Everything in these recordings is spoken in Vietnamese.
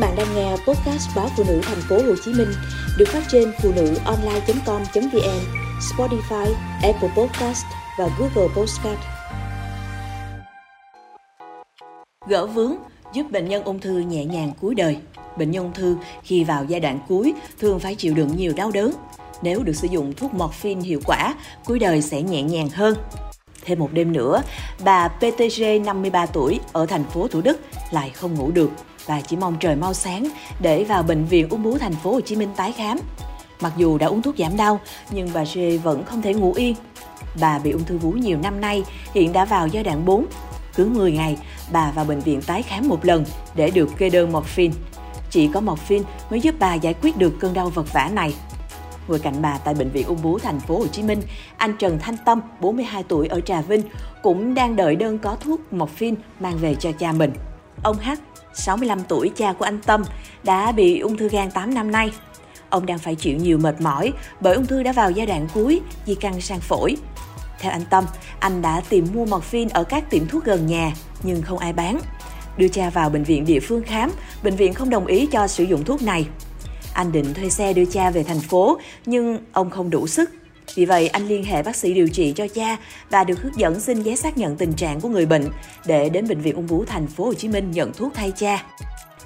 bạn đang nghe podcast báo phụ nữ thành phố Hồ Chí Minh được phát trên phụ nữ online.com.vn, Spotify, Apple Podcast và Google Podcast. Gỡ vướng giúp bệnh nhân ung thư nhẹ nhàng cuối đời. Bệnh nhân ung thư khi vào giai đoạn cuối thường phải chịu đựng nhiều đau đớn. Nếu được sử dụng thuốc morphine hiệu quả, cuối đời sẽ nhẹ nhàng hơn. Thêm một đêm nữa, bà PTG 53 tuổi ở thành phố Thủ Đức lại không ngủ được và chỉ mong trời mau sáng để vào bệnh viện ung bướu thành phố Hồ Chí Minh tái khám. Mặc dù đã uống thuốc giảm đau, nhưng bà G vẫn không thể ngủ yên. Bà bị ung thư vú nhiều năm nay, hiện đã vào giai đoạn 4. Cứ 10 ngày, bà vào bệnh viện tái khám một lần để được kê đơn morphine. Chỉ có morphine mới giúp bà giải quyết được cơn đau vật vã này. Ngồi cạnh bà tại bệnh viện ung bướu thành phố Hồ Chí Minh, anh Trần Thanh Tâm, 42 tuổi ở Trà Vinh, cũng đang đợi đơn có thuốc morphine mang về cho cha mình. Ông H 65 tuổi cha của anh Tâm, đã bị ung thư gan 8 năm nay. Ông đang phải chịu nhiều mệt mỏi bởi ung thư đã vào giai đoạn cuối, di căn sang phổi. Theo anh Tâm, anh đã tìm mua morphine ở các tiệm thuốc gần nhà nhưng không ai bán. Đưa cha vào bệnh viện địa phương khám, bệnh viện không đồng ý cho sử dụng thuốc này. Anh định thuê xe đưa cha về thành phố nhưng ông không đủ sức vì vậy, anh liên hệ bác sĩ điều trị cho cha và được hướng dẫn xin giấy xác nhận tình trạng của người bệnh để đến bệnh viện ung bướu thành phố Hồ Chí Minh nhận thuốc thay cha.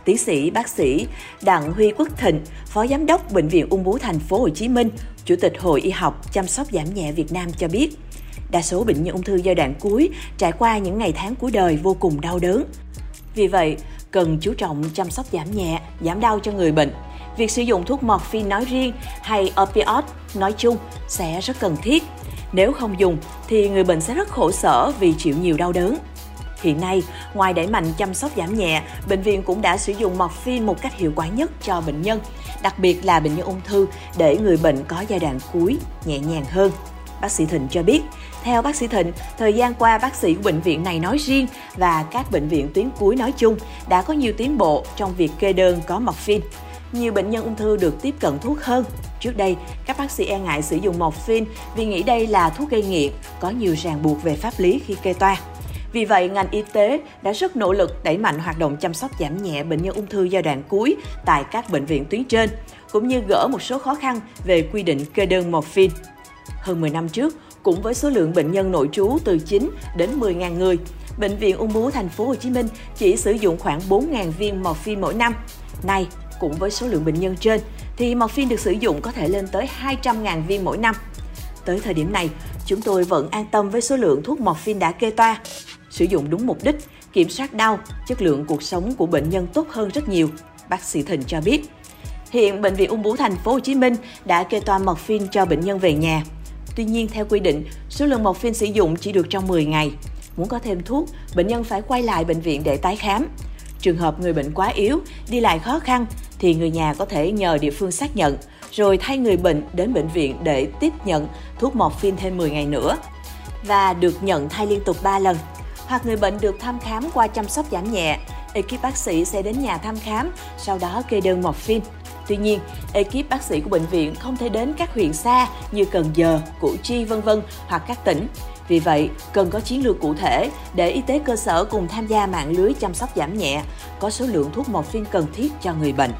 Tiến sĩ bác sĩ Đặng Huy Quốc Thịnh, Phó Giám đốc Bệnh viện Ung bướu Thành phố Hồ Chí Minh, Chủ tịch Hội Y học chăm sóc giảm nhẹ Việt Nam cho biết, đa số bệnh nhân ung thư giai đoạn cuối trải qua những ngày tháng cuối đời vô cùng đau đớn. Vì vậy, cần chú trọng chăm sóc giảm nhẹ, giảm đau cho người bệnh việc sử dụng thuốc morphine nói riêng hay opioid nói chung sẽ rất cần thiết. Nếu không dùng thì người bệnh sẽ rất khổ sở vì chịu nhiều đau đớn. Hiện nay, ngoài đẩy mạnh chăm sóc giảm nhẹ, bệnh viện cũng đã sử dụng morphine một cách hiệu quả nhất cho bệnh nhân, đặc biệt là bệnh nhân ung thư để người bệnh có giai đoạn cuối nhẹ nhàng hơn. Bác sĩ Thịnh cho biết, theo bác sĩ Thịnh, thời gian qua bác sĩ của bệnh viện này nói riêng và các bệnh viện tuyến cuối nói chung đã có nhiều tiến bộ trong việc kê đơn có morphine nhiều bệnh nhân ung thư được tiếp cận thuốc hơn. Trước đây, các bác sĩ e ngại sử dụng morphine vì nghĩ đây là thuốc gây nghiện, có nhiều ràng buộc về pháp lý khi kê toa. Vì vậy, ngành y tế đã rất nỗ lực đẩy mạnh hoạt động chăm sóc giảm nhẹ bệnh nhân ung thư giai đoạn cuối tại các bệnh viện tuyến trên, cũng như gỡ một số khó khăn về quy định kê đơn morphine. Hơn 10 năm trước, cũng với số lượng bệnh nhân nội trú từ 9 đến 10.000 người, Bệnh viện Ung bướu Thành phố Hồ Chí Minh chỉ sử dụng khoảng 4.000 viên morphine mỗi năm. Nay, cũng với số lượng bệnh nhân trên, thì morphine được sử dụng có thể lên tới 200.000 viên mỗi năm. Tới thời điểm này, chúng tôi vẫn an tâm với số lượng thuốc morphine đã kê toa. Sử dụng đúng mục đích, kiểm soát đau, chất lượng cuộc sống của bệnh nhân tốt hơn rất nhiều, bác sĩ Thịnh cho biết. Hiện bệnh viện ung bướu thành phố Hồ Chí Minh đã kê toa morphine cho bệnh nhân về nhà. Tuy nhiên theo quy định, số lượng morphine sử dụng chỉ được trong 10 ngày. Muốn có thêm thuốc, bệnh nhân phải quay lại bệnh viện để tái khám. Trường hợp người bệnh quá yếu, đi lại khó khăn thì người nhà có thể nhờ địa phương xác nhận, rồi thay người bệnh đến bệnh viện để tiếp nhận thuốc morphine thêm 10 ngày nữa và được nhận thay liên tục 3 lần. Hoặc người bệnh được thăm khám qua chăm sóc giảm nhẹ, ekip bác sĩ sẽ đến nhà thăm khám, sau đó kê đơn morphine. Tuy nhiên, ekip bác sĩ của bệnh viện không thể đến các huyện xa như Cần Giờ, Củ Chi vân vân hoặc các tỉnh vì vậy, cần có chiến lược cụ thể để y tế cơ sở cùng tham gia mạng lưới chăm sóc giảm nhẹ, có số lượng thuốc morphine cần thiết cho người bệnh.